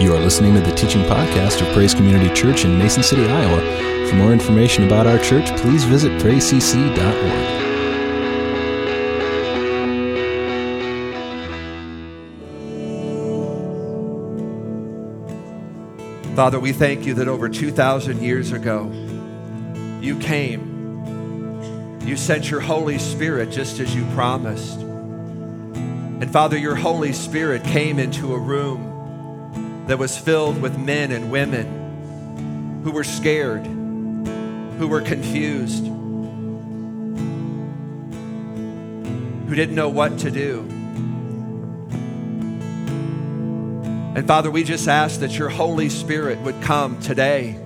You are listening to the teaching podcast of Praise Community Church in Mason City, Iowa. For more information about our church, please visit praisecc.org. Father, we thank you that over 2,000 years ago, you came. You sent your Holy Spirit just as you promised. And Father, your Holy Spirit came into a room that was filled with men and women who were scared, who were confused, who didn't know what to do. And Father, we just ask that your Holy Spirit would come today.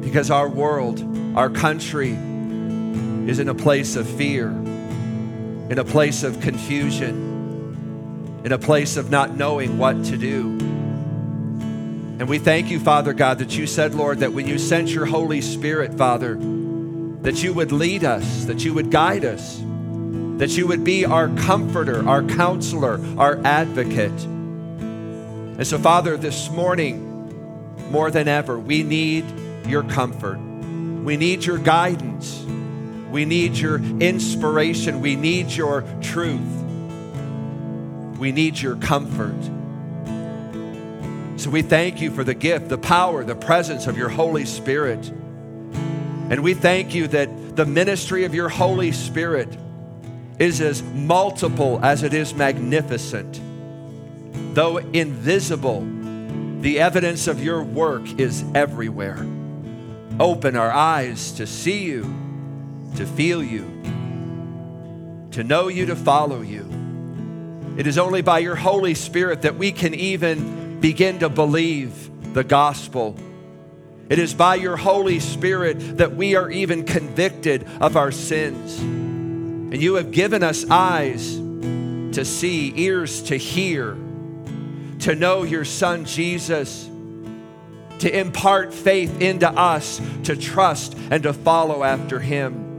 Because our world, our country, is in a place of fear, in a place of confusion, in a place of not knowing what to do. And we thank you, Father God, that you said, Lord, that when you sent your Holy Spirit, Father, that you would lead us, that you would guide us that you would be our comforter, our counselor, our advocate. And so, Father, this morning, more than ever, we need your comfort. We need your guidance. We need your inspiration. We need your truth. We need your comfort. So we thank you for the gift, the power, the presence of your Holy Spirit. And we thank you that the ministry of your Holy Spirit is as multiple as it is magnificent. Though invisible, the evidence of your work is everywhere. Open our eyes to see you, to feel you, to know you, to follow you. It is only by your Holy Spirit that we can even begin to believe the gospel. It is by your Holy Spirit that we are even convicted of our sins. And you have given us eyes to see, ears to hear, to know your Son Jesus, to impart faith into us, to trust and to follow after Him.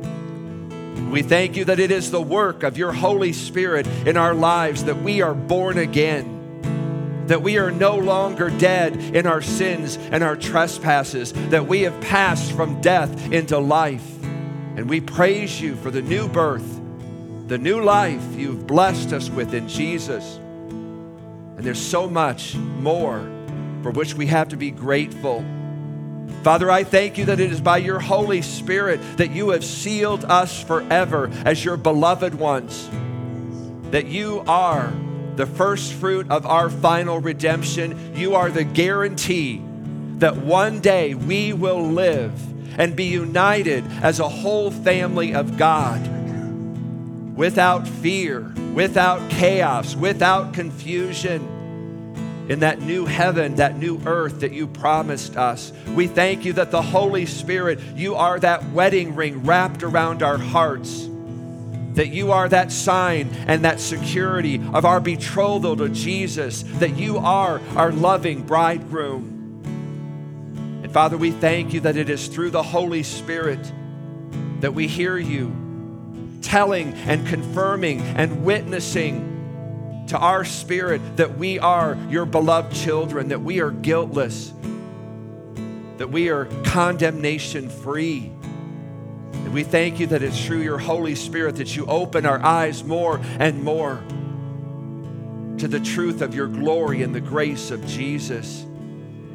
We thank you that it is the work of your Holy Spirit in our lives that we are born again, that we are no longer dead in our sins and our trespasses, that we have passed from death into life. And we praise you for the new birth the new life you've blessed us with in Jesus. And there's so much more for which we have to be grateful. Father, I thank you that it is by your Holy Spirit that you have sealed us forever as your beloved ones, that you are the first fruit of our final redemption. You are the guarantee that one day we will live and be united as a whole family of God without fear, without chaos, without confusion. In that new heaven, that new earth that you promised us. We thank you that the Holy Spirit, you are that wedding ring wrapped around our hearts that you are that sign and that security of our betrothal to Jesus, that you are our loving bridegroom. And Father, we thank you that it is through the Holy Spirit that we hear you telling and confirming and witnessing to our spirit that we are your beloved children, that we are guiltless, that we are condemnation free. And we thank you that it's through your Holy Spirit that you open our eyes more and more to the truth of your glory and the grace of Jesus.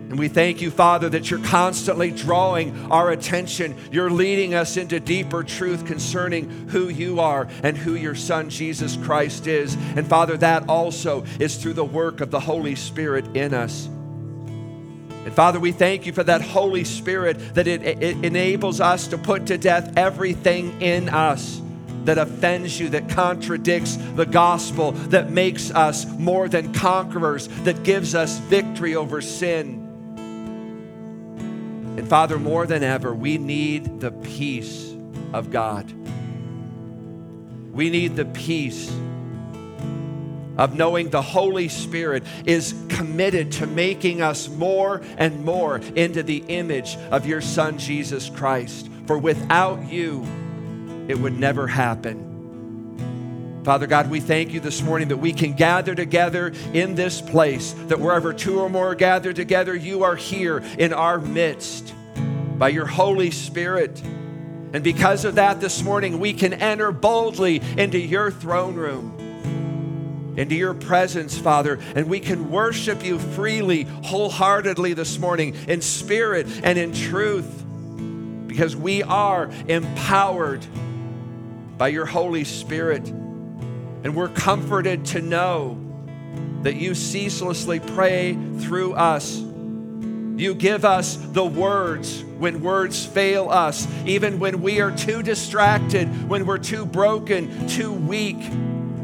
And we thank you, Father, that you're constantly drawing our attention. You're leading us into deeper truth concerning who you are and who your Son, Jesus Christ, is. And Father, that also is through the work of the Holy Spirit in us. And Father, we thank you for that Holy Spirit that it, it enables us to put to death everything in us that offends you, that contradicts the gospel, that makes us more than conquerors, that gives us victory over sin. And Father, more than ever, we need the peace of God. We need the peace of knowing the Holy Spirit is committed to making us more and more into the image of your Son, Jesus Christ. For without you, it would never happen. Father God, we thank you this morning that we can gather together in this place, that wherever two or more are gathered together, you are here in our midst by your Holy Spirit. And because of that, this morning we can enter boldly into your throne room, into your presence, Father, and we can worship you freely, wholeheartedly this morning, in spirit and in truth, because we are empowered by your Holy Spirit. And we're comforted to know that you ceaselessly pray through us you give us the words when words fail us, even when we are too distracted, when we're too broken, too weak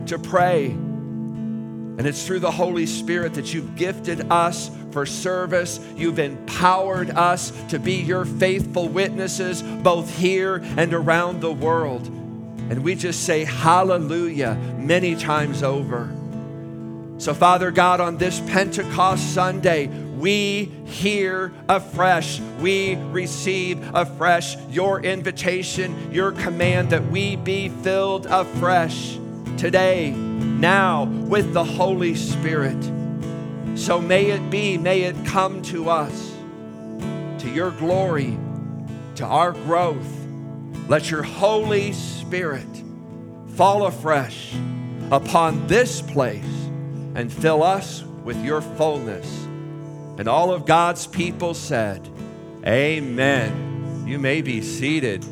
to pray. And it's through the Holy Spirit that you've gifted us for service. You've empowered us to be your faithful witnesses, both here and around the world. And we just say hallelujah many times over. So, Father God, on this Pentecost Sunday, we hear afresh, we receive afresh your invitation, your command that we be filled afresh today, now, with the Holy Spirit. So may it be, may it come to us, to your glory, to our growth. Let your Holy Spirit fall afresh upon this place and fill us with your fullness. And all of God's people said, Amen. You may be seated.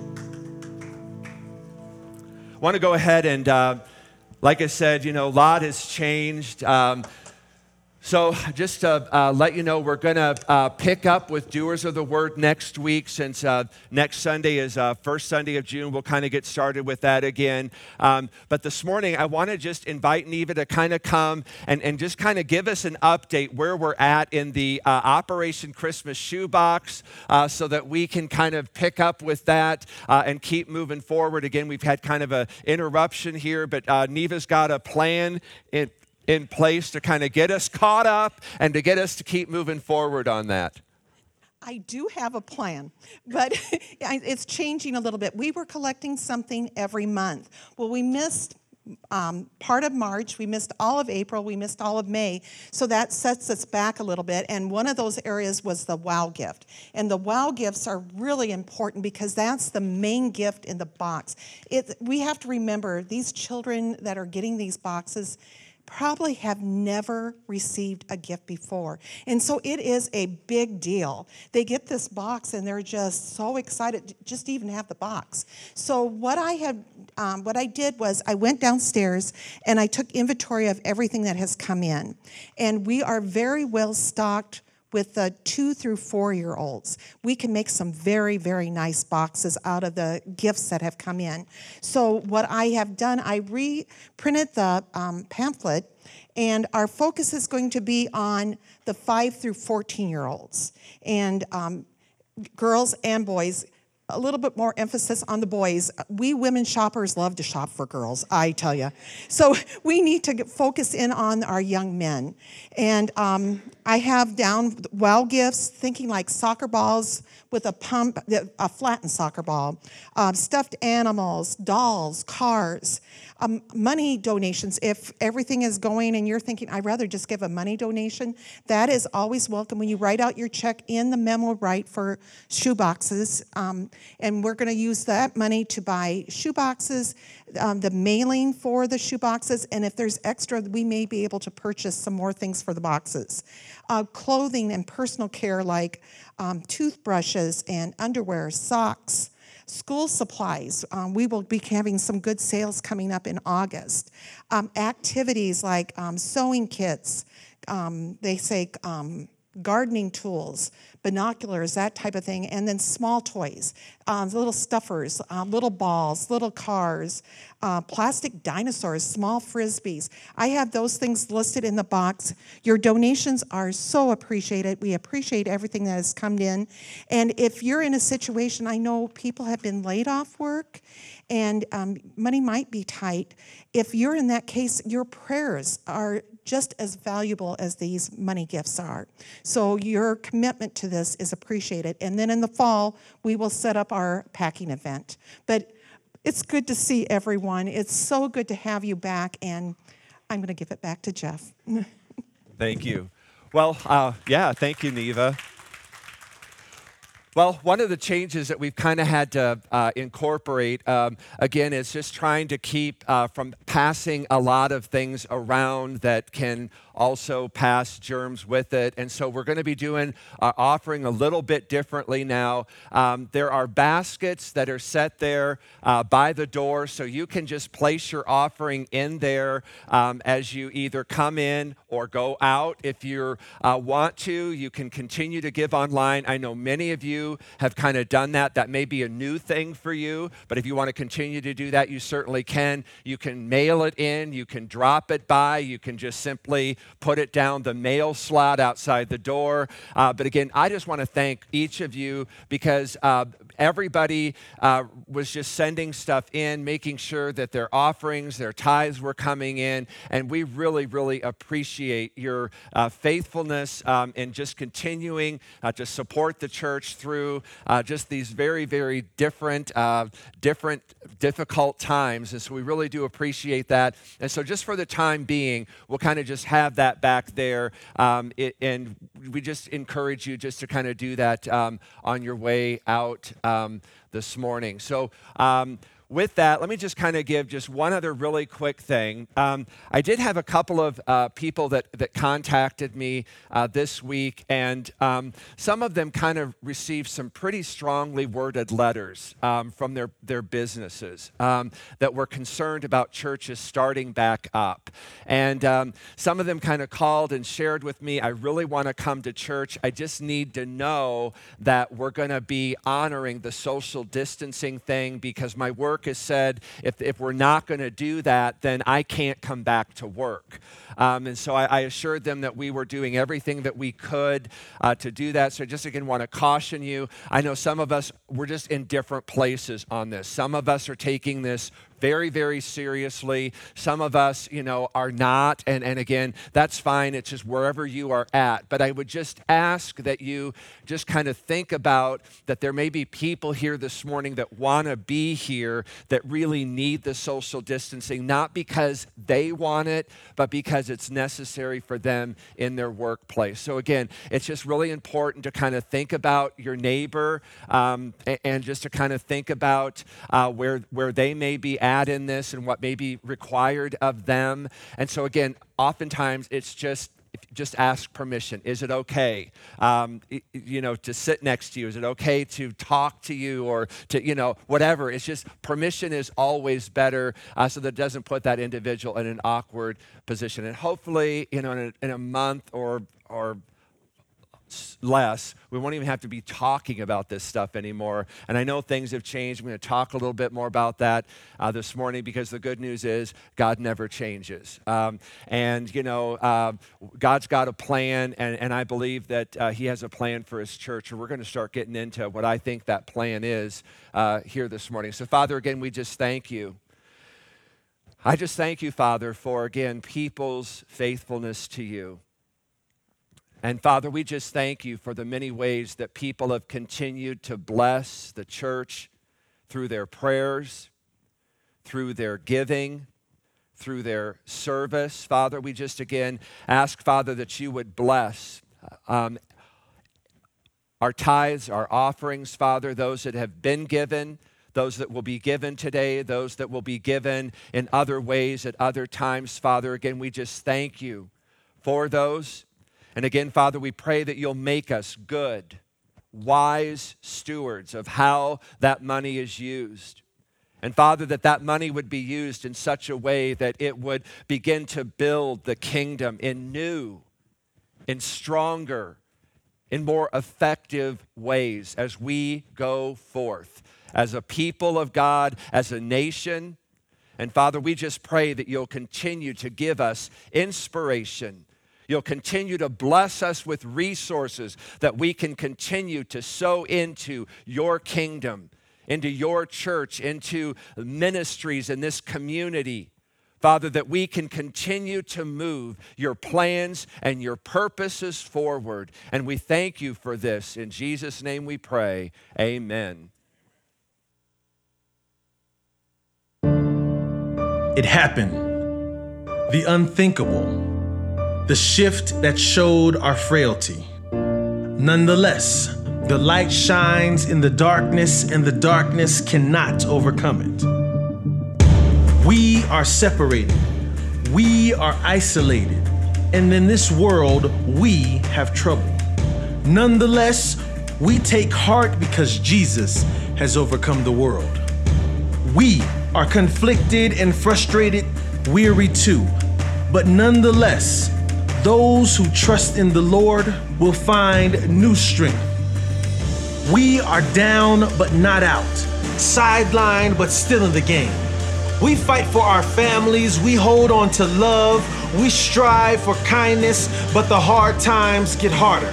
I want to go ahead and, uh, like I said, you know, a lot has changed. Um, so, just to uh, let you know, we're going to uh, pick up with Doers of the Word next week since uh, next Sunday is uh, first Sunday of June. We'll kind of get started with that again. Um, but this morning, I want to just invite Neva to kind of come and, and just kind of give us an update where we're at in the uh, Operation Christmas Shoebox uh, so that we can kind of pick up with that and keep moving forward. Again, we've had kind of an interruption here, but Neva's got a plan. In place to kind of get us caught up and to get us to keep moving forward on that? I do have a plan, but it's changing a little bit. We were collecting something every month. Well, we missed um, part of March, we missed all of April, we missed all of May, so that sets us back a little bit. And one of those areas was the wow gift. And the wow gifts are really important because that's the main gift in the box. It, we have to remember these children that are getting these boxes probably have never received a gift before. And so it is a big deal. They get this box and they're just so excited just even have the box. So what I had um, what I did was I went downstairs and I took inventory of everything that has come in. And we are very well stocked with the two through four year olds. We can make some very, very nice boxes out of the gifts that have come in. So, what I have done, I reprinted the um, pamphlet, and our focus is going to be on the five through 14 year olds. And um, girls and boys a little bit more emphasis on the boys. We women shoppers love to shop for girls, I tell you. So we need to focus in on our young men. And um, I have down well gifts, thinking like soccer balls with a pump, a flattened soccer ball, um, stuffed animals, dolls, cars um, money donations, if everything is going and you're thinking, I'd rather just give a money donation, that is always welcome. When you write out your check in the memo, write for shoe boxes. Um, and we're going to use that money to buy shoe boxes, um, the mailing for the shoe boxes, and if there's extra, we may be able to purchase some more things for the boxes. Uh, clothing and personal care like um, toothbrushes and underwear, socks. School supplies, um, we will be having some good sales coming up in August. Um, activities like um, sewing kits, um, they say um, gardening tools, binoculars, that type of thing, and then small toys, um, little stuffers, uh, little balls, little cars, uh, plastic dinosaurs, small frisbees. I have those things listed in the box. Your donations are so appreciated. We appreciate everything that has come in. And if you're in a situation, I know people have been laid off work and um, money might be tight. If you're in that case, your prayers are just as valuable as these money gifts are. So your commitment to this is appreciated. And then in the fall, we will set up our packing event. But it's good to see everyone. It's so good to have you back, and I'm going to give it back to Jeff. Thank you. Well, uh, yeah, thank you, Neva. Well, one of the changes that we've kind of had to uh, incorporate, um, again, is just trying to keep uh, from passing a lot of things around that can also pass germs with it. And so we're going to be doing our offering a little bit differently now. Um, there are baskets that are set there uh, by the door, so you can just place your offering in there um, as you either come in or go out. If you uh, want to, you can continue to give online. I know many of you have kind of done that. That may be a new thing for you, but if you want to continue to do that, you certainly can. You can mail it in, you can drop it by, you can just simply put it down the mail slot outside the door. Uh, but again, I just want to thank each of you because uh, everybody uh, was just sending stuff in, making sure that their offerings, their tithes were coming in. And we really, really appreciate your uh, faithfulness um, in just continuing uh, to support the church through uh, just these very, very different, uh, different, difficult times. And so we really do appreciate that. And so just for the time being, we'll kind of just have that back there. Um, it, and we just encourage you just to kind of do that um, on your way out um, this morning. So, um, with that, let me just kind of give just one other really quick thing. Um, I did have a couple of uh, people that, that contacted me uh, this week, and um, some of them kind of received some pretty strongly worded letters um, from their, their businesses um, that were concerned about churches starting back up. And um, some of them kind of called and shared with me, I really want to come to church. I just need to know that we're going to be honoring the social distancing thing because my work work has said if, if we're not going to do that, then I can't come back to work. Um, and so I, I, assured them that we were doing everything that we could uh, to do that. So just again want to caution you. I know some of us, we're just in different places on this. Some of us are taking this very, very seriously. Some of us, you know, are not. And, and again, that's fine. It's just wherever you are at. But I would just ask that you just kind of think about that there may be people here this morning that want to be here that really need the social distancing, not because they want it, but because it's necessary for them in their workplace. So again, it's just really important to kind of think about your neighbor um, and, just to kind of think about uh, where, where they may be at at in this and what may be required of them. And so, again, oftentimes it's just just ask permission. Is it okay, um, you know, to sit next to you? Is it okay to talk to you or to, you know, whatever? It's just permission is always better uh, so that it doesn't put that individual in an awkward position. And hopefully, you know, in a, in a month or, or less. We won't even have to be talking about this stuff anymore. And I know things have changed. I'm going to talk a little bit more about that uh, this morning because the good news is God never changes. Um, and, you know, uh, God's got a plan, and, and I believe that uh, He has a plan for His church. And we're going to start getting into what I think that plan is uh, here this morning. So, Father, again, we just thank you. I just thank you, Father, for again people's faithfulness to you. And Father, we just thank you for the many ways that people have continued to bless the church through their prayers, through their giving, through their service. Father, we just again ask, Father, that you would bless um, our tithes, our offerings, Father, those that have been given, those that will be given today, those that will be given in other ways at other times, Father. Again, we just thank you for those. And again, Father, we pray that you'll make us good, wise stewards of how that money is used. And Father, that that money would be used in such a way that it would begin to build the kingdom in new, in stronger, in more effective ways as we go forth as a people of God, as a nation. And Father, we just pray that you'll continue to give us inspiration You'll continue to bless us with resources that we can continue to sow into your kingdom, into your church, into ministries in this community. Father, that we can continue to move your plans and your purposes forward. And we thank you for this. In Jesus' name we pray. Amen. It happened. The unthinkable. The shift that showed our frailty. Nonetheless, the light shines in the darkness, and the darkness cannot overcome it. We are separated. We are isolated. And in this world, we have trouble. Nonetheless, we take heart because Jesus has overcome the world. We are conflicted and frustrated, weary too. But nonetheless, those who trust in the Lord will find new strength. We are down but not out, sidelined but still in the game. We fight for our families, we hold on to love, we strive for kindness, but the hard times get harder.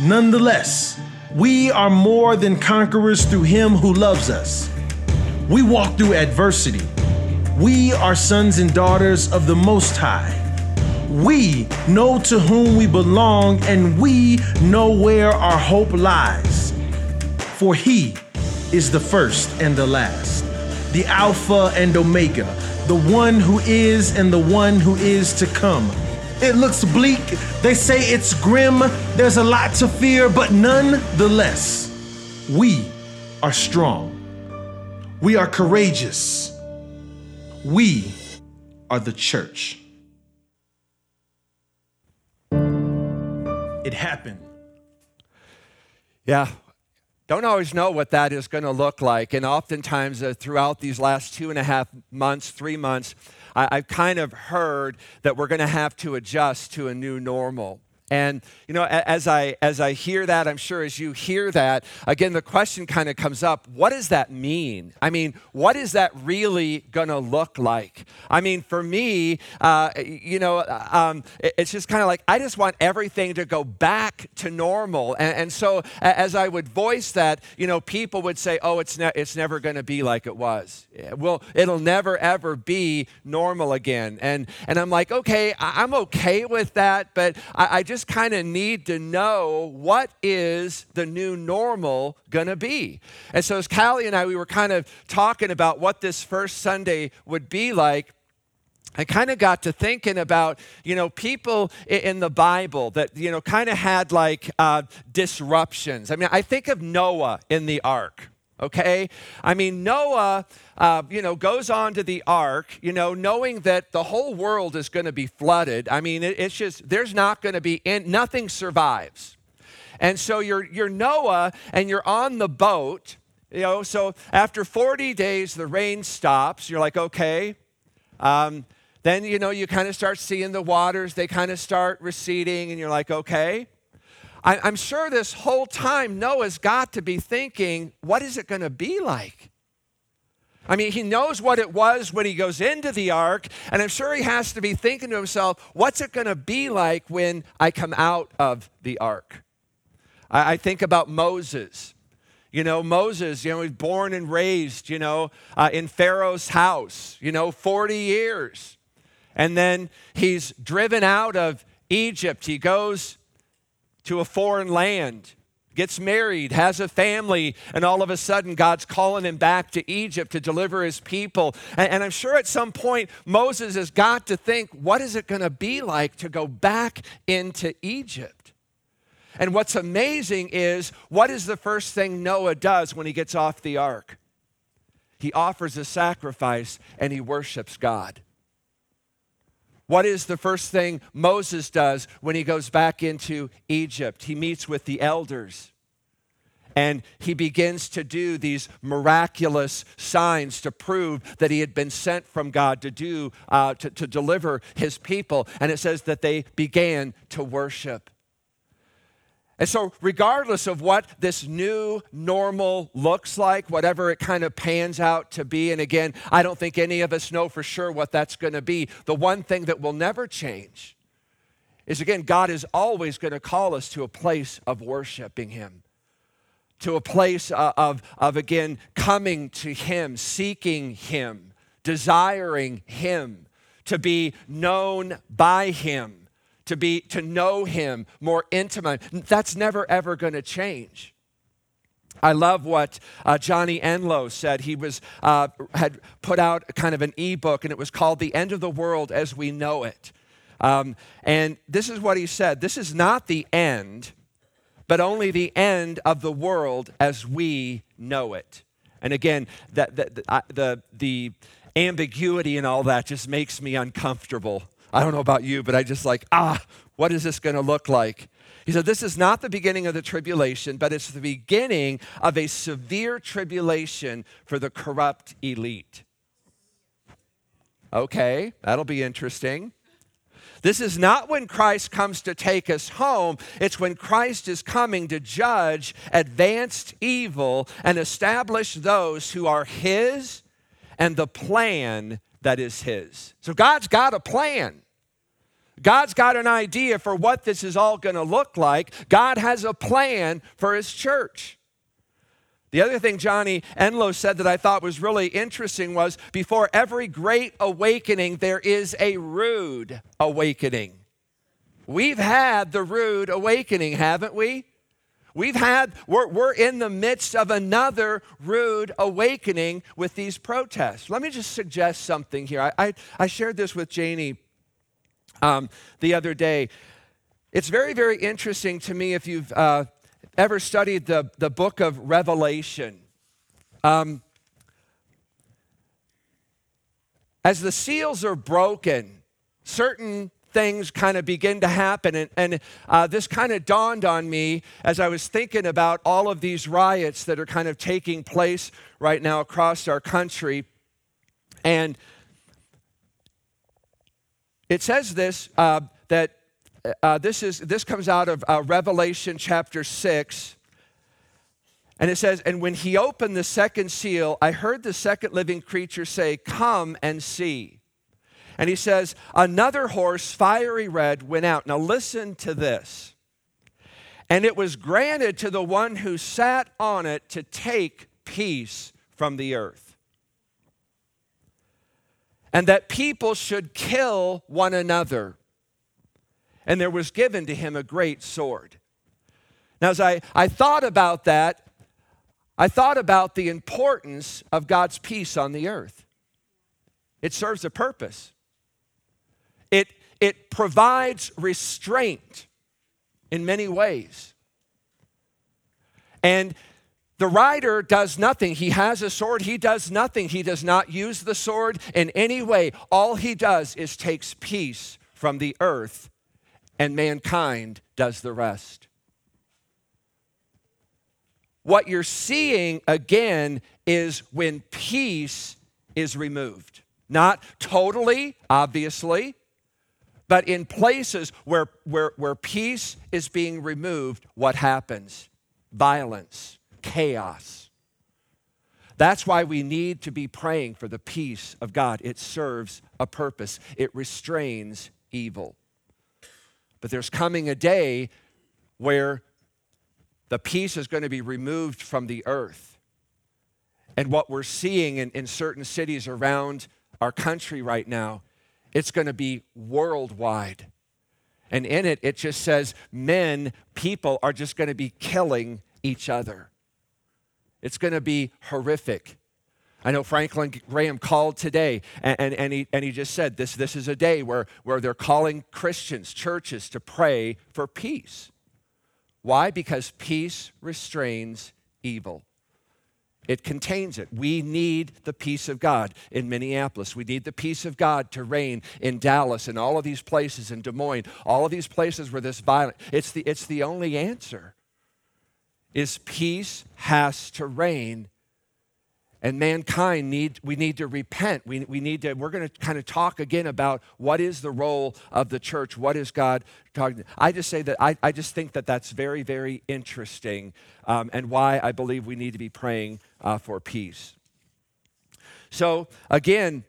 Nonetheless, we are more than conquerors through Him who loves us. We walk through adversity. We are sons and daughters of the Most High. We know to whom we belong and we know where our hope lies. For He is the first and the last, the Alpha and Omega, the one who is and the one who is to come it looks bleak. They say it's grim. There's a lot to fear, but nonetheless, we are strong. We are courageous. We are the church. It happened. Yeah, don't always know what that is going to look like. And oftentimes, uh, throughout these last two and a half months, three months, I, have kind of heard that we're going to have to adjust to a new normal. And you know, as I as I hear that, I'm sure as you hear that, again, the question kind of comes up: What does that mean? I mean, what is that really going to look like? I mean, for me, uh, you know, um, it's just kind of like I just want everything to go back to normal. And, and so, as I would voice that, you know, people would say, "Oh, it's ne- it's never going to be like it was. Well, it'll never ever be normal again." And and I'm like, okay, I'm okay with that, but I, I just just kind of need to know what is the new normal going to be. And so, as Callie and I, we were kind of talking about what this first Sunday would be like. I kind of got to thinking about, you know, people in the Bible that, you know, kind of had like uh, disruptions. I mean, I think of Noah in the ark okay? I mean, Noah, uh, you know, goes on to the ark, you know, knowing that the whole world is going to be flooded. I mean, it, it's just, there's not going to be, in, nothing survives. And so you're, you're Noah and you're on the boat, you know, so after 40 days, the rain stops. You're like, okay. Um, then, you know, you kind of start seeing the waters, they kind of start receding, and you're like, okay. I, am sure this whole time Noah's got to be thinking, what is it going to be like? I mean, he knows what it was when he goes into the ark, and I'm sure he has to be thinking to himself, what's it going to be like when I come out of the ark? I, I think about Moses. You know, Moses, you know, he's born and raised, you know, uh, in Pharaoh's house, you know, 40 years. And then he's driven out of Egypt. He goes to a foreign land, gets married, has a family, and all of a sudden God's calling him back to Egypt to deliver his people. And, and I'm sure at some point Moses has got to think, what is it going to be like to go back into Egypt? And what's amazing is what is the first thing Noah does when he gets off the ark? He offers a sacrifice and he worships God. What is the first thing Moses does when he goes back into Egypt? He meets with the elders and he begins to do these miraculous signs to prove that he had been sent from God to do, uh, to, to deliver his people. And it says that they began to worship. And so, regardless of what this new normal looks like, whatever it kind of pans out to be, and again, I don't think any of us know for sure what that's going to be, the one thing that will never change is again, God is always going to call us to a place of worshiping Him, to a place uh, of, of again, coming to Him, seeking Him, desiring Him, to be known by Him to be to know him more intimate that's never ever going to change I love what uh, Johnny Enlow said. He was uh, had put out kind of an ebook, and it was called "The End of the World as We Know It." Um, and this is what he said: "This is not the end, but only the end of the world as we know it." And again, that, that the, the the ambiguity and all that just makes me uncomfortable. I don't know about you, but I just like ah, what is this going to look like? He said, This is not the beginning of the tribulation, but it's the beginning of a severe tribulation for the corrupt elite. Okay, that'll be interesting. This is not when Christ comes to take us home. It's when Christ is coming to judge advanced evil and establish those who are His and the plan that is His. So God's got a plan. God's got an idea for what this is all going to look like. God has a plan for his church. The other thing Johnny Enlow said that I thought was really interesting was before every great awakening, there is a rude awakening. We've had the rude awakening, haven't we? We've had, we're, we're in the midst of another rude awakening with these protests. Let me just suggest something here. I, I, I shared this with Janie um, the other day. It's very, very interesting to me if you've uh, ever studied the, the book of Revelation. Um, as the seals are broken, certain things kind of begin to happen. And, and uh, this kind of dawned on me as I was thinking about all of these riots that are kind of taking place right now across our country. And it says this uh, that uh, this is this comes out of uh, Revelation chapter six, and it says, "And when he opened the second seal, I heard the second living creature say, "Come and see." And he says, "Another horse, fiery red, went out." Now listen to this. And it was granted to the one who sat on it to take peace from the earth and that people should kill one another. And there was given to him a great sword. Now, as I, I thought about that, I thought about the importance of God's peace on the earth. It serves a purpose, it, it provides restraint in many ways. And the rider does nothing. He has a sword. He does nothing. He does not use the sword in any way. All he does is takes peace from the earth, and mankind does the rest. What you're seeing again is when peace is removed. Not totally, obviously, but in places where, where, where peace is being removed, what happens? Violence chaos. That's why we need to be praying for the peace of God. It serves a purpose, it restrains evil. But there's coming a day where the peace is going to be removed from the earth. And what we're seeing in, in certain cities around our country right now, it's going to be worldwide. And in it, it just says men, people are just going to be killing each other. It's going to be horrific. I know Franklin Graham called today and, and, and, he, and he just said this, this is a day where, where they're calling Christians, churches, to pray for peace. Why? Because peace restrains evil. It contains it. We need the peace of God in Minneapolis. We need the peace of God to reign in Dallas and all of these places in Des Moines, all of these places where this violence. it's the, it's the only answer is peace has to reign and mankind need we need to repent. We, we need to we're going to kind of talk again about what is the role of the church what is god talking i just say that i, I just think that that's very very interesting um, and why i believe we need to be praying uh, for peace. So again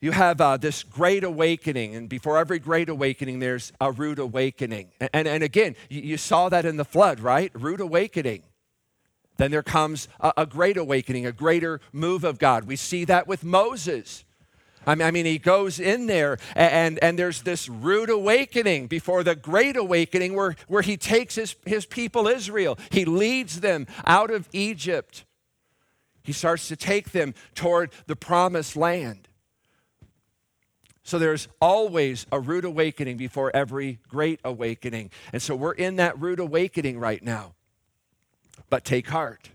you have uh, this great awakening, and before every great awakening, there's a rude awakening. And, and, and again, you, you, saw that in the flood, right? Rude awakening. Then there comes a, a great awakening, a greater move of God. We see that with Moses. I mean, I mean, he goes in there and, and, and, there's this rude awakening before the great awakening where, where he takes his, his people Israel. He leads them out of Egypt. He starts to take them toward the promised land. So there's always a rude awakening before every great awakening. And so we're in that rude awakening right now. But take heart.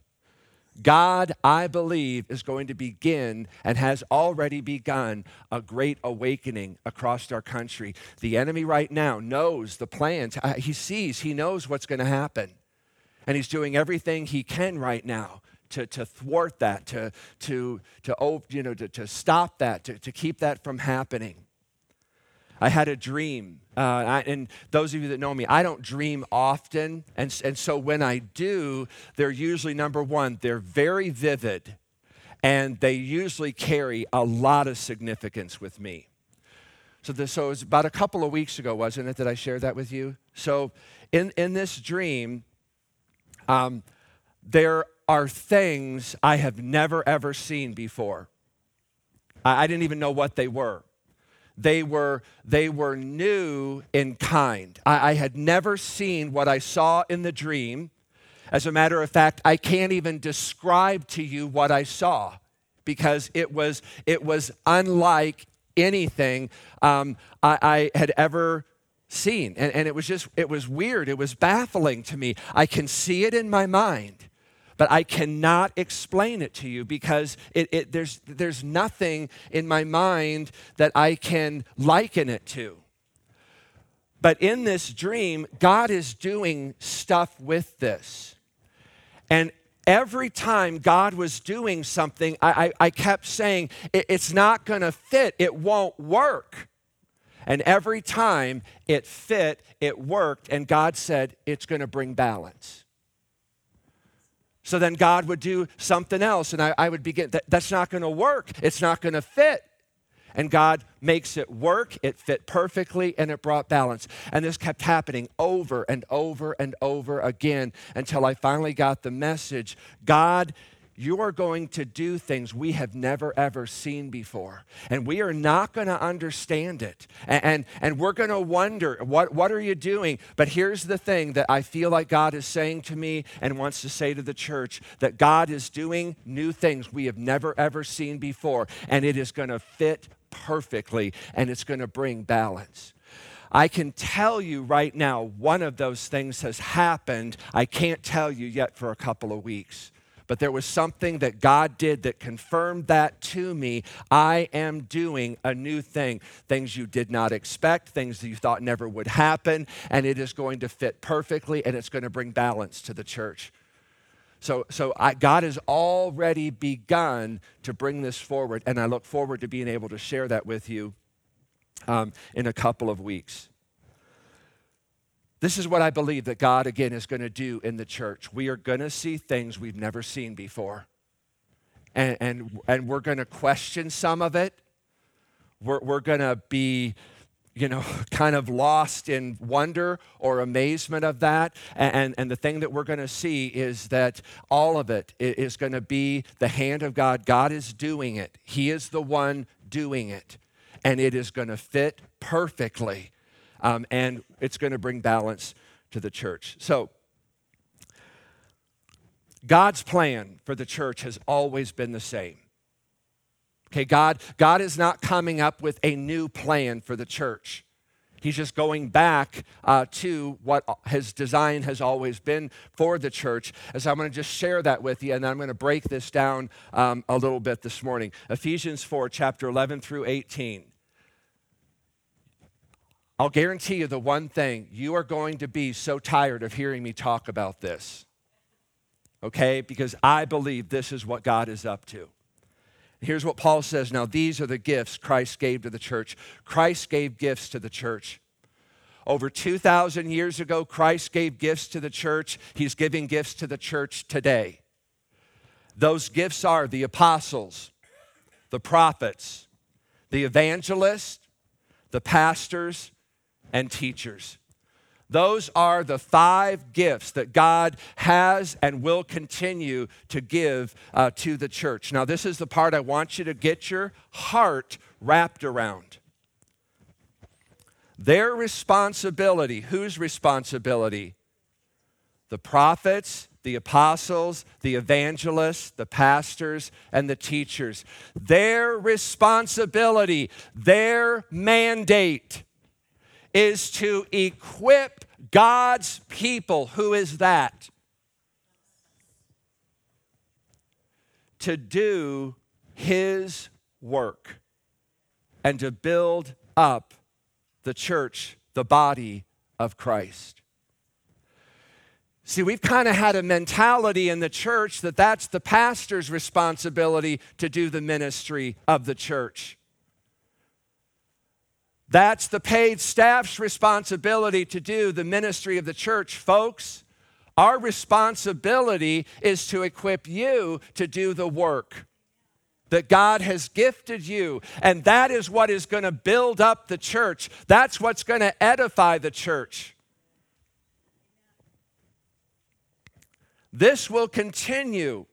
God, I believe, is going to begin and has already begun a great awakening across our country. The enemy right now knows the plans. Uh, he sees, he knows what's going to happen. And he's doing everything he can right now to, to thwart that, to, to, to, you know, to, to stop that, to, to keep that from happening. I had a dream. Uh, I, and those of you that know me, I don't dream often. And, and so when I do, they're usually number one, they're very vivid and they usually carry a lot of significance with me. So, this, so it was about a couple of weeks ago, wasn't it, that I shared that with you? So in, in this dream, um, there are things I have never ever seen before. I, I didn't even know what they were they were, they were new in kind. I, I had never seen what I saw in the dream. As a matter of fact, I can't even describe to you what I saw because it was, it was unlike anything um, I, I had ever seen. And, and it was just, it was weird. It was baffling to me. I can see it in my mind but I cannot explain it to you because it, it, there's, there's nothing in my mind that I can liken it to. But in this dream, God is doing stuff with this. And every time God was doing something, I, I, I kept saying, it, it's not going to fit, it won't work. And every time it fit, it worked, and God said, it's going to bring balance. So then God would do something else, and I, I would begin, that, that's not going to work. It's not going to fit. And God makes it work, it fit perfectly, and it brought balance. And this kept happening over and over and over again until I finally got the message God you are going to do things we have never ever seen before. And we are not going to understand it. And, and, and, we're going to wonder, what, what are you doing? But here's the thing that I feel like God is saying to me and wants to say to the church that God is doing new things we have never ever seen before. And it is going to fit perfectly and it's going to bring balance. I can tell you right now, one of those things has happened. I can't tell you yet for a couple of weeks but there was something that God did that confirmed that to me. I am doing a new thing. Things you did not expect, things that you thought never would happen, and it is going to fit perfectly and it's going to bring balance to the church. So, so I, God has already begun to bring this forward, and I look forward to being able to share that with you um, in a couple of weeks. This is what I believe that God, again, is going to do in the church. We are going to see things we've never seen before. And, and, and we're going to question some of it. We're, we're going to be, you know, kind of lost in wonder or amazement of that. And, and the thing that we're going to see is that all of it is going to be the hand of God. God is doing it, He is the one doing it. And it is going to fit perfectly um, and it's going to bring balance to the church. So, God's plan for the church has always been the same. Okay, God, God is not coming up with a new plan for the church. He's just going back uh, to what his design has always been for the church. As I'm going to just share that with you, and I'm going to break this down um, a little bit this morning. Ephesians 4, chapter 11 through 18. I'll guarantee you the one thing you are going to be so tired of hearing me talk about this. Okay? Because I believe this is what God is up to. Here's what Paul says now, these are the gifts Christ gave to the church. Christ gave gifts to the church. Over 2,000 years ago, Christ gave gifts to the church. He's giving gifts to the church today. Those gifts are the apostles, the prophets, the evangelists, the pastors, and teachers. Those are the five gifts that God has and will continue to give uh, to the church. Now, this is the part I want you to get your heart wrapped around. Their responsibility, whose responsibility? The prophets, the apostles, the evangelists, the pastors, and the teachers. Their responsibility, their mandate is to equip God's people. Who is that? To do His work and to build up the church, the body of Christ. See, we've kind of had a mentality in the church that that's the pastor's responsibility to do the ministry of the church. That's the paid staff's responsibility to do the ministry of the church. Folks, our responsibility is to equip you to do the work that God has gifted you. And that is what is going to build up the church. That's what's going to edify the church. This will continue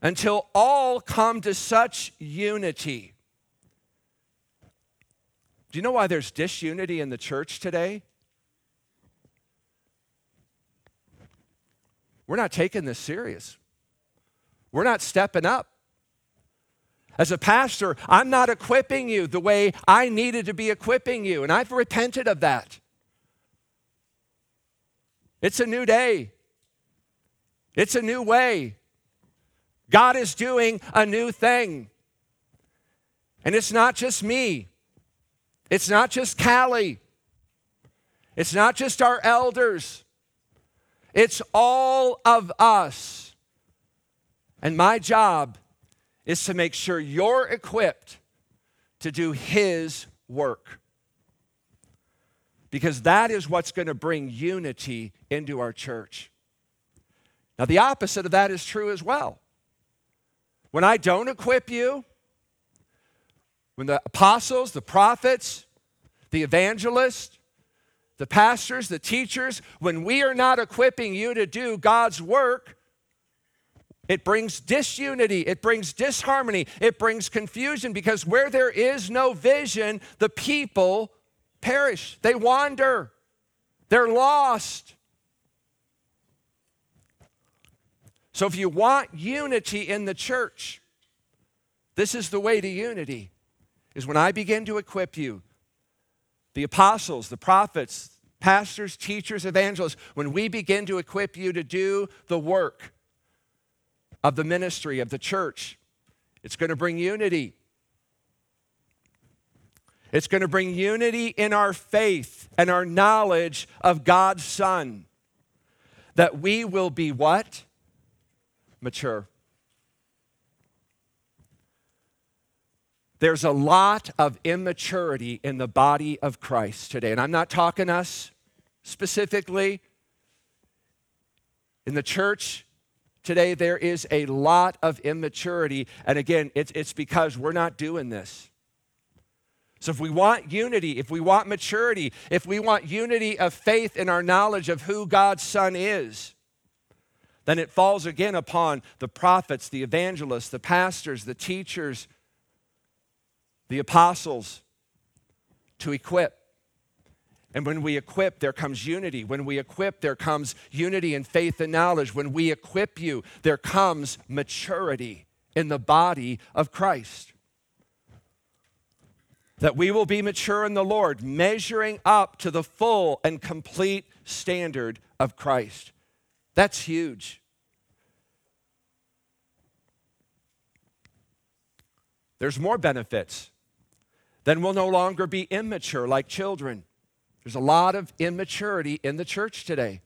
until all come to such unity. Do you know why there's disunity in the church today? We're not taking this serious. We're not stepping up. As a pastor, I'm not equipping you the way I needed to be equipping you, and I've repented of that. It's a new day, it's a new way. God is doing a new thing. And it's not just me, it's not just Callie, it's not just our elders, it's all of us. And my job is to make sure you're equipped to do His work. Because that is what's going to bring unity into our church. Now, the opposite of that is true as well. When I don't equip you, when the apostles, the prophets, the evangelists, the pastors, the teachers, when we are not equipping you to do God's work, it brings disunity, it brings disharmony, it brings confusion because where there is no vision, the people perish. They wander, they're lost. So, if you want unity in the church, this is the way to unity is when I begin to equip you, the apostles, the prophets, pastors, teachers, evangelists, when we begin to equip you to do the work of the ministry of the church. It's going to bring unity. It's going to bring unity in our faith and our knowledge of God's Son. That we will be what? Mature. There's a lot of immaturity in the body of Christ today. And I'm not talking us specifically. In the church, Today, there is a lot of immaturity. And again, it's, it's because we're not doing this. So, if we want unity, if we want maturity, if we want unity of faith in our knowledge of who God's Son is, then it falls again upon the prophets, the evangelists, the pastors, the teachers, the apostles to equip. And when we equip, there comes unity. When we equip, there comes unity in faith and knowledge. When we equip you, there comes maturity in the body of Christ. That we will be mature in the Lord, measuring up to the full and complete standard of Christ. That's huge. There's more benefits. Then we'll no longer be immature like children. There's a lot of immaturity in the church today.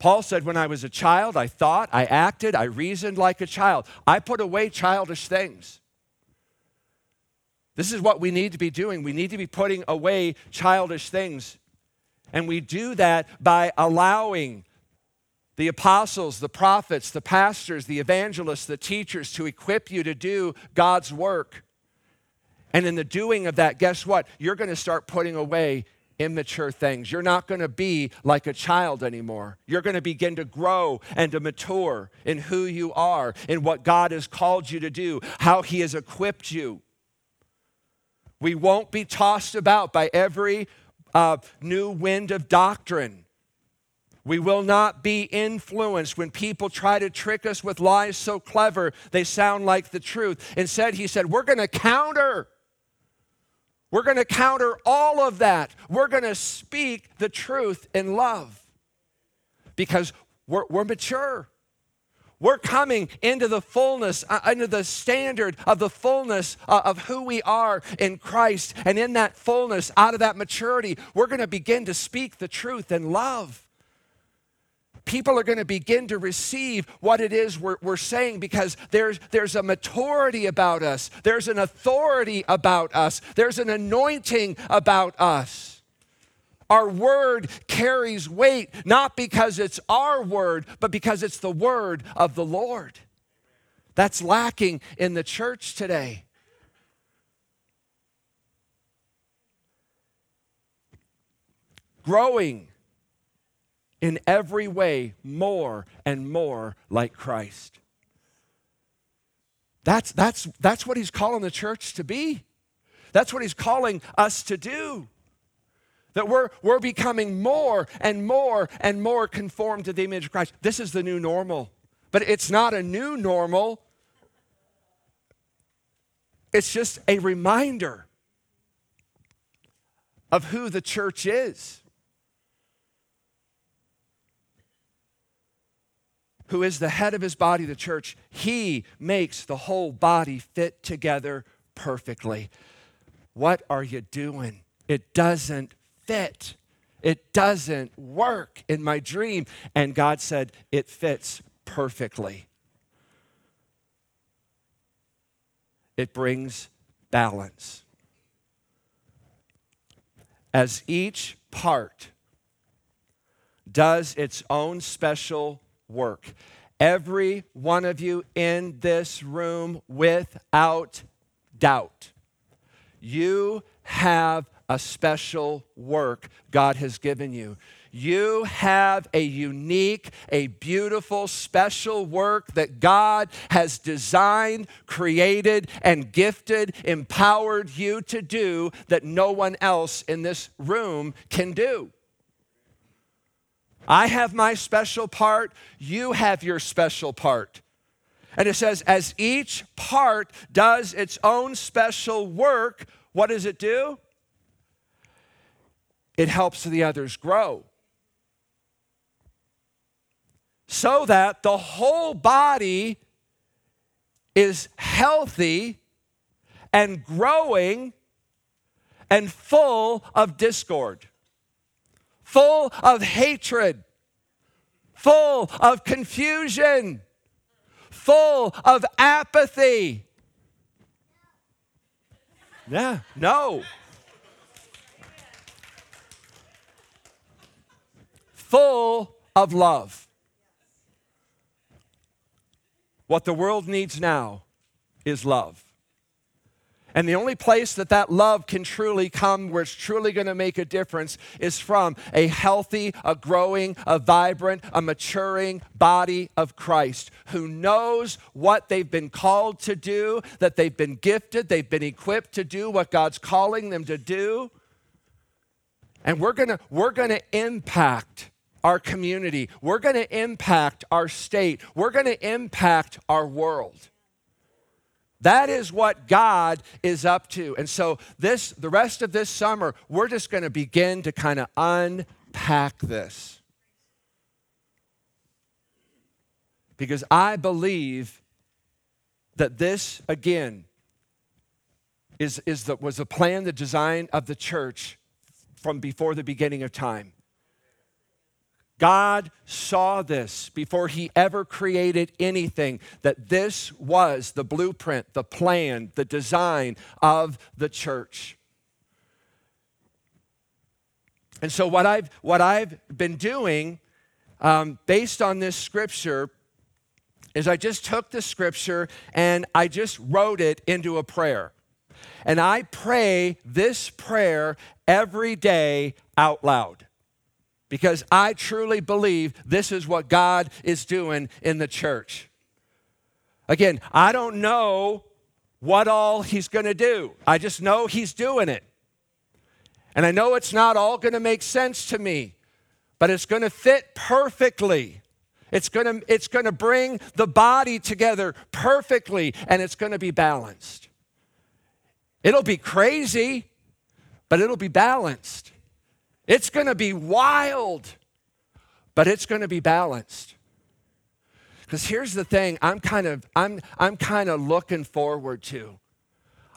Paul said, When I was a child, I thought, I acted, I reasoned like a child. I put away childish things. This is what we need to be doing. We need to be putting away childish things. And we do that by allowing the apostles, the prophets, the pastors, the evangelists, the teachers to equip you to do God's work. And in the doing of that, guess what? You're going to start putting away immature things. You're not going to be like a child anymore. You're going to begin to grow and to mature in who you are, in what God has called you to do, how He has equipped you. We won't be tossed about by every uh, new wind of doctrine. We will not be influenced when people try to trick us with lies so clever they sound like the truth. Instead, he said, We're going to counter. We're going to counter all of that. We're going to speak the truth in love because we're, we're mature. We're coming into the fullness, uh, the standard of the fullness uh, of who we are in Christ. And in that fullness, out of that maturity, we're going to begin to speak the truth in love people are going to begin to receive what it is we're, we're saying because there's, there's a maturity about us, there's an authority about us, there's an anointing about us. Our word carries weight, not because it's our word, but because it's the word of the Lord. That's lacking in the church today. Growing in every way more and more like Christ. That's, that's, that's what he's calling the church to be. That's what he's calling us to do. That we're, we're becoming more and more and more conformed to the image of Christ. This is the new normal. But it's not a new normal, it's just a reminder of who the church is. Who is the head of his body, the church, he makes the whole body fit together perfectly. What are you doing? It doesn't fit. It doesn't work in my dream. And God said, It fits perfectly. It brings balance. As each part does its own special work. Every one of you in this room, without doubt, you have a special work God has given you. You have a unique, a beautiful, special work that God has designed, created, and gifted, empowered you to do that no one else in this room can do. I have my special part, you have your special part. And it says, as each part does its own special work, what does it do? It helps the others grow. So that the whole body is healthy and growing and full of discord full of hatred, full of confusion, full of apathy. Yeah, no. Full of love. What the world needs now is love. And the only place that that love can truly come, where it's truly going to make a difference, is from a healthy, a growing, a vibrant, a maturing body of Christ who knows what they've been called to do, that they've been gifted, they've been equipped to do what God's calling them to do. And we're going to we're going to impact our community. We're going to impact our state. We're going to impact our world. That is what God is up to. And so this the rest of this summer, we're just going to begin to kind of unpack this. Because I believe that this again is, is the, was the plan, the design of the church from before the beginning of time. God saw this before he ever created anything, that this was the blueprint, the plan, the design of the church. And so, what I've, what I've been doing um, based on this scripture is I just took the scripture and I just wrote it into a prayer. And I pray this prayer every day out loud because I truly believe this is what God is doing in the church. Again, I don't know what all He's going to do, I just know He's doing it. And I know it's not all going to make sense to me, but it's going to fit perfectly. It's going to it's going to bring the body together perfectly and it's going to be balanced. It'll be crazy, but it'll be balanced. It's going to be wild, but it's going to be balanced. Because here's the thing I'm kind of I'm I'm kind of looking forward to.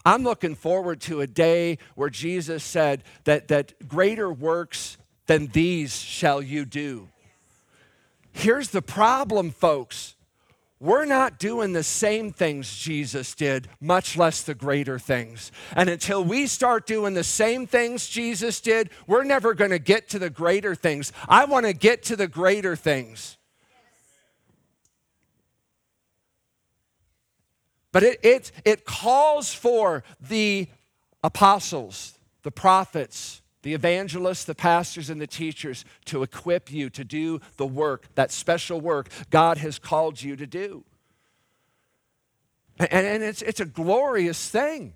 I'm looking forward to a day where Jesus said that, that greater works than these shall you do. Here's the problem, folks. We're not doing the same things Jesus did, much less the greater things. And until we start doing the same things Jesus did, we're never going to get to the greater things. I want to get to the greater things. But it, it, it calls for the apostles, the prophets, the evangelists, the pastors, and the teachers to equip you to do the work, that special work God has called you to do. And, and it's, it's a glorious thing.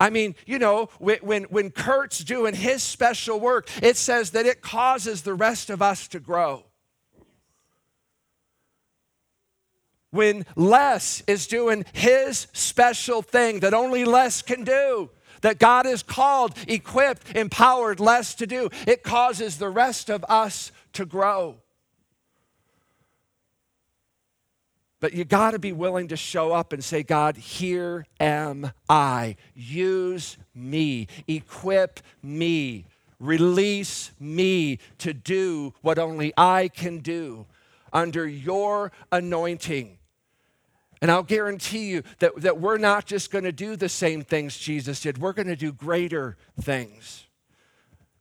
I mean, you know, when, when Kurt's doing his special work, it says that it causes the rest of us to grow. when Les is doing his special thing that only Les can do, that God has called, equipped, empowered Les to do, it causes the rest of us to grow. But you got to be willing to show up and say, God, here am I. Use me, equip me, release me to do what only I can do under your anointing. And I'll guarantee you that, that we're not just going to do the same things Jesus did, we're going to do greater things.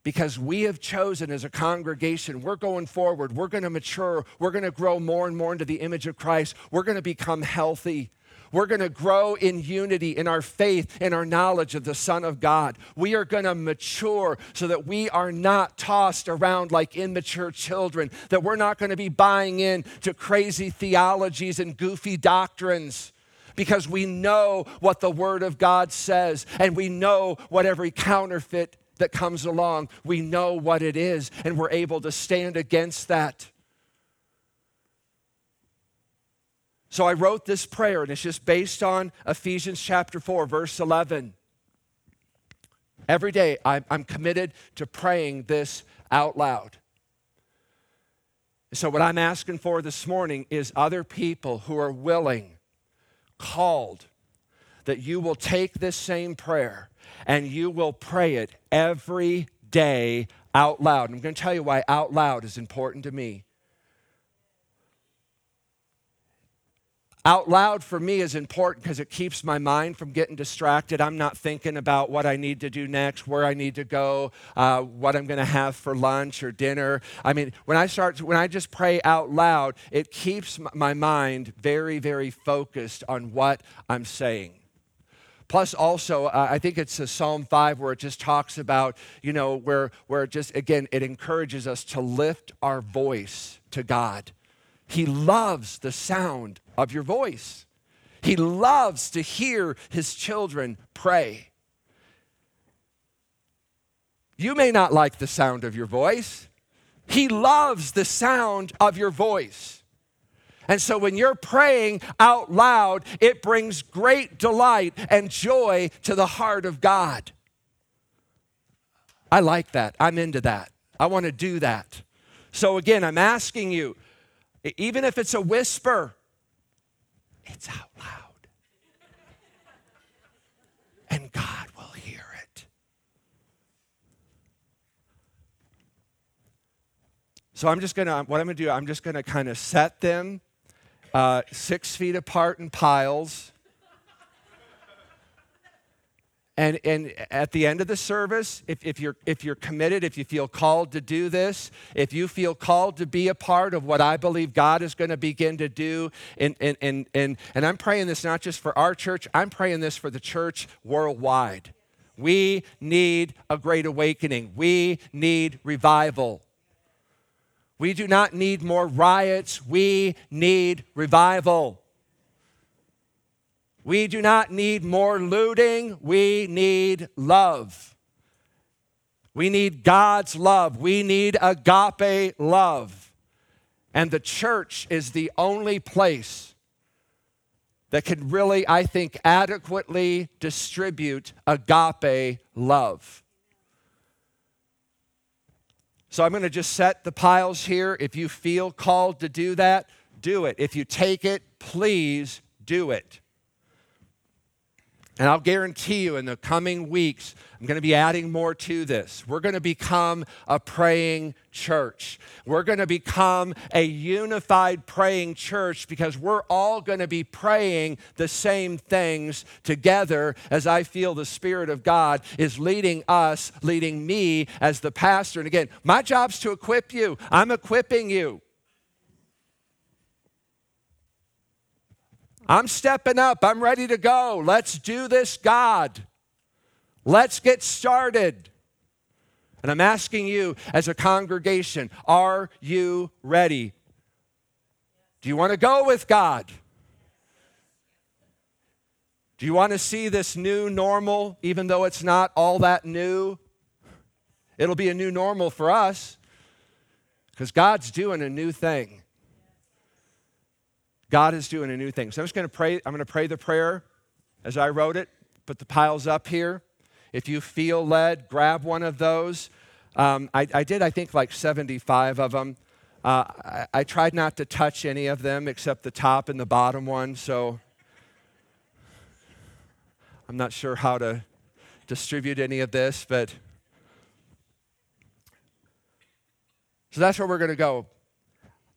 Because we have chosen as a congregation, we're going forward, we're going to mature, we're going to grow more and more into the image of Christ, we're going to become healthy. We're going to grow in unity in our faith and our knowledge of the Son of God. We are going to mature so that we are not tossed around like immature children, that we're not going to be buying in to crazy theologies and goofy doctrines because we know what the Word of God says and we know what every counterfeit that comes along, we know what it is, and we're able to stand against that. So I wrote this prayer, and it's just based on Ephesians chapter 4, verse 11. Every day, I'm committed to praying this out loud. So, what I'm asking for this morning is other people who are willing, called, that you will take this same prayer and you will pray it every day out loud. I'm going to tell you why out loud is important to me. Out loud for me is important because it keeps my mind from getting distracted. I'm not thinking about what I need to do next, where I need to go, uh, what I'm going to have for lunch or dinner. I mean, when I start, when I just pray out loud, it keeps my mind very, very focused on what I'm saying. Plus, also, uh, I think it's a Psalm 5 where it just talks about, you know, where, where it just, again, it encourages us to lift our voice to God. He loves the sound of your voice. He loves to hear his children pray. You may not like the sound of your voice. He loves the sound of your voice. And so when you're praying out loud, it brings great delight and joy to the heart of God. I like that. I'm into that. I want to do that. So again, I'm asking you, even if it's a whisper, it's out loud. And God will hear it. So I'm just gonna, what I'm gonna do, I'm just gonna kind of set them uh, six feet apart in piles. And, and at the end of the service, if, if, you're, if you're committed, if you feel called to do this, if you feel called to be a part of what I believe God is going to begin to do, and, and, and, and, and I'm praying this not just for our church, I'm praying this for the church worldwide. We need a great awakening. We need revival. We do not need more riots. We need revival. We do not need more looting. We need love. We need God's love. We need agape love. And the church is the only place that can really, I think, adequately distribute agape love. So I'm going to just set the piles here. If you feel called to do that, do it. If you take it, please do it. And I'll guarantee you in the coming weeks, I'm going to be adding more to this. We're going to become a praying church. We're going to become a unified praying church because we're all going to be praying the same things together as I feel the Spirit of God is leading us, leading me as the pastor. And again, my job's to equip you, I'm equipping you. I'm stepping up. I'm ready to go. Let's do this, God. Let's get started. And I'm asking you as a congregation, are you ready? Do you want to go with God? Do you want to see this new normal, even though it's not all that new? It'll be a new normal for us because God's doing a new thing. God is doing a new thing. So I'm just going to pray. I'm going to pray the prayer as I wrote it. Put the piles up here. If you feel led, grab one of those. Um, I, I, did, I think, like 75 of them. Uh, I, I tried not to touch any of them except the top and the bottom one. So I'm not sure how to distribute any of this, but. So that's where we're going to go.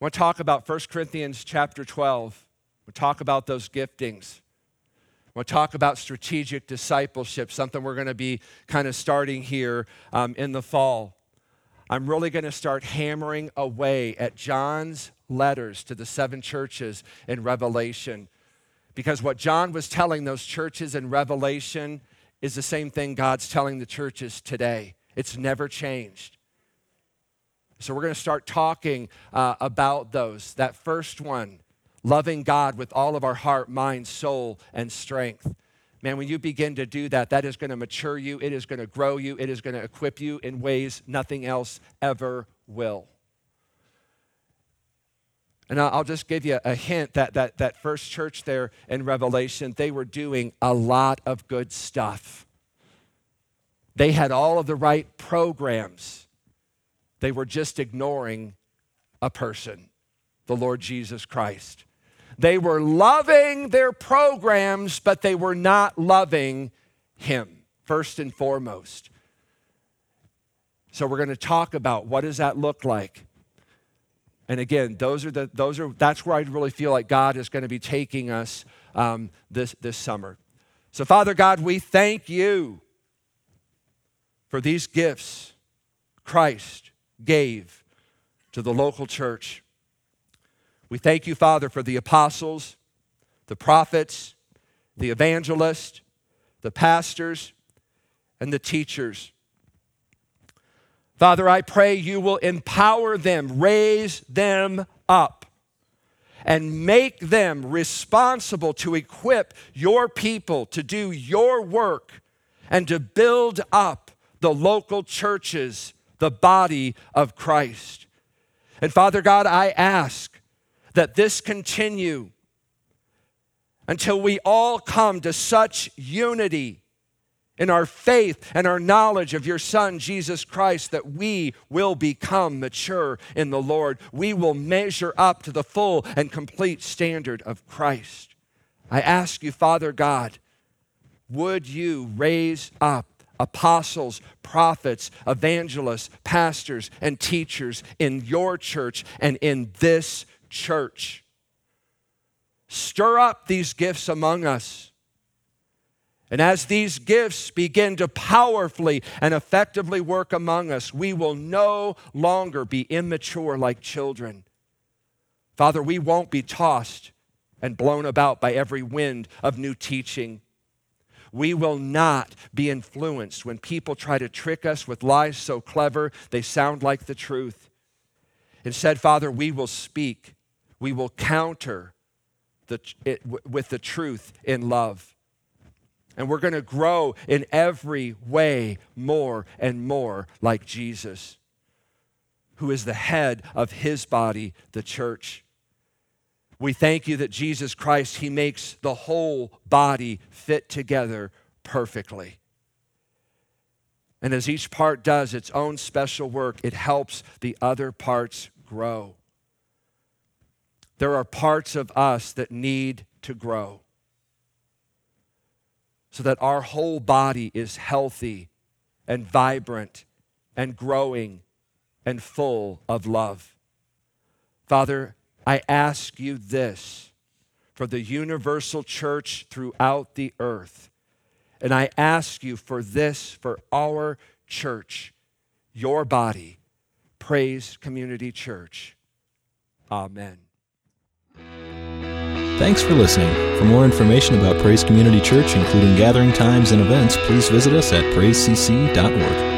I want to talk about 1 Corinthians chapter 12. We'll talk about those giftings. We'll talk about strategic discipleship, something we're going to be kind of starting here um, in the fall. I'm really going to start hammering away at John's letters to the seven churches in Revelation. Because what John was telling those churches in Revelation is the same thing God's telling the churches today. It's never changed. So we're going to start talking uh, about those. That first one, loving God with all of our heart, mind, soul, and strength. Man, when you begin to do that, that is going to mature you, it is going to grow you, it is going to equip you in ways nothing else ever will. And I'll just give you a hint that, that that first church there in Revelation, they were doing a lot of good stuff. They had all of the right programs. They were just ignoring a person, the Lord Jesus Christ. They were loving their programs, but they were not loving Him, first and foremost. So we're going to talk about what does that look like? And again, those are the those are that's where I really feel like God is going to be taking us um, this this summer. So, Father God, we thank you for these gifts, Christ, gave to the local church. We thank you, Father, for the apostles, the prophets, the evangelists, the pastors, and the teachers. Father, I pray you will empower them, raise them up, and make them responsible to equip your people to do your work and to build up the local churches the body of Christ. And Father God, I ask that this continue until we all come to such unity in our faith and our knowledge of your Son, Jesus Christ, that we will become mature in the Lord. We will measure up to the full and complete standard of Christ. I ask you, Father God, would you raise up apostles, prophets, evangelists, pastors, and teachers in your church and in this church. Stir up these gifts among us. And as these gifts begin to powerfully and effectively work among us, we will no longer be immature like children. Father, we won't be tossed and blown about by every wind of new teaching We will not be influenced when people try to trick us with lies so clever they sound like the truth. Instead, Father, we will speak, we will counter the, it, with the truth in love. And we're going to grow in every way more and more like Jesus, who is the head of his body, the church. We thank you that Jesus Christ, he makes the whole body fit together perfectly. And as each part does its own special work, it helps the other parts grow. There are parts of us that need to grow so that our whole body is healthy and vibrant and growing and full of love. Father, I ask you this for the universal church throughout the earth. And I ask you for this for our church, your body, Praise Community Church. Amen. Thanks for listening. For more information about Praise Community Church, including gathering times and events, please visit us at praisecc.org.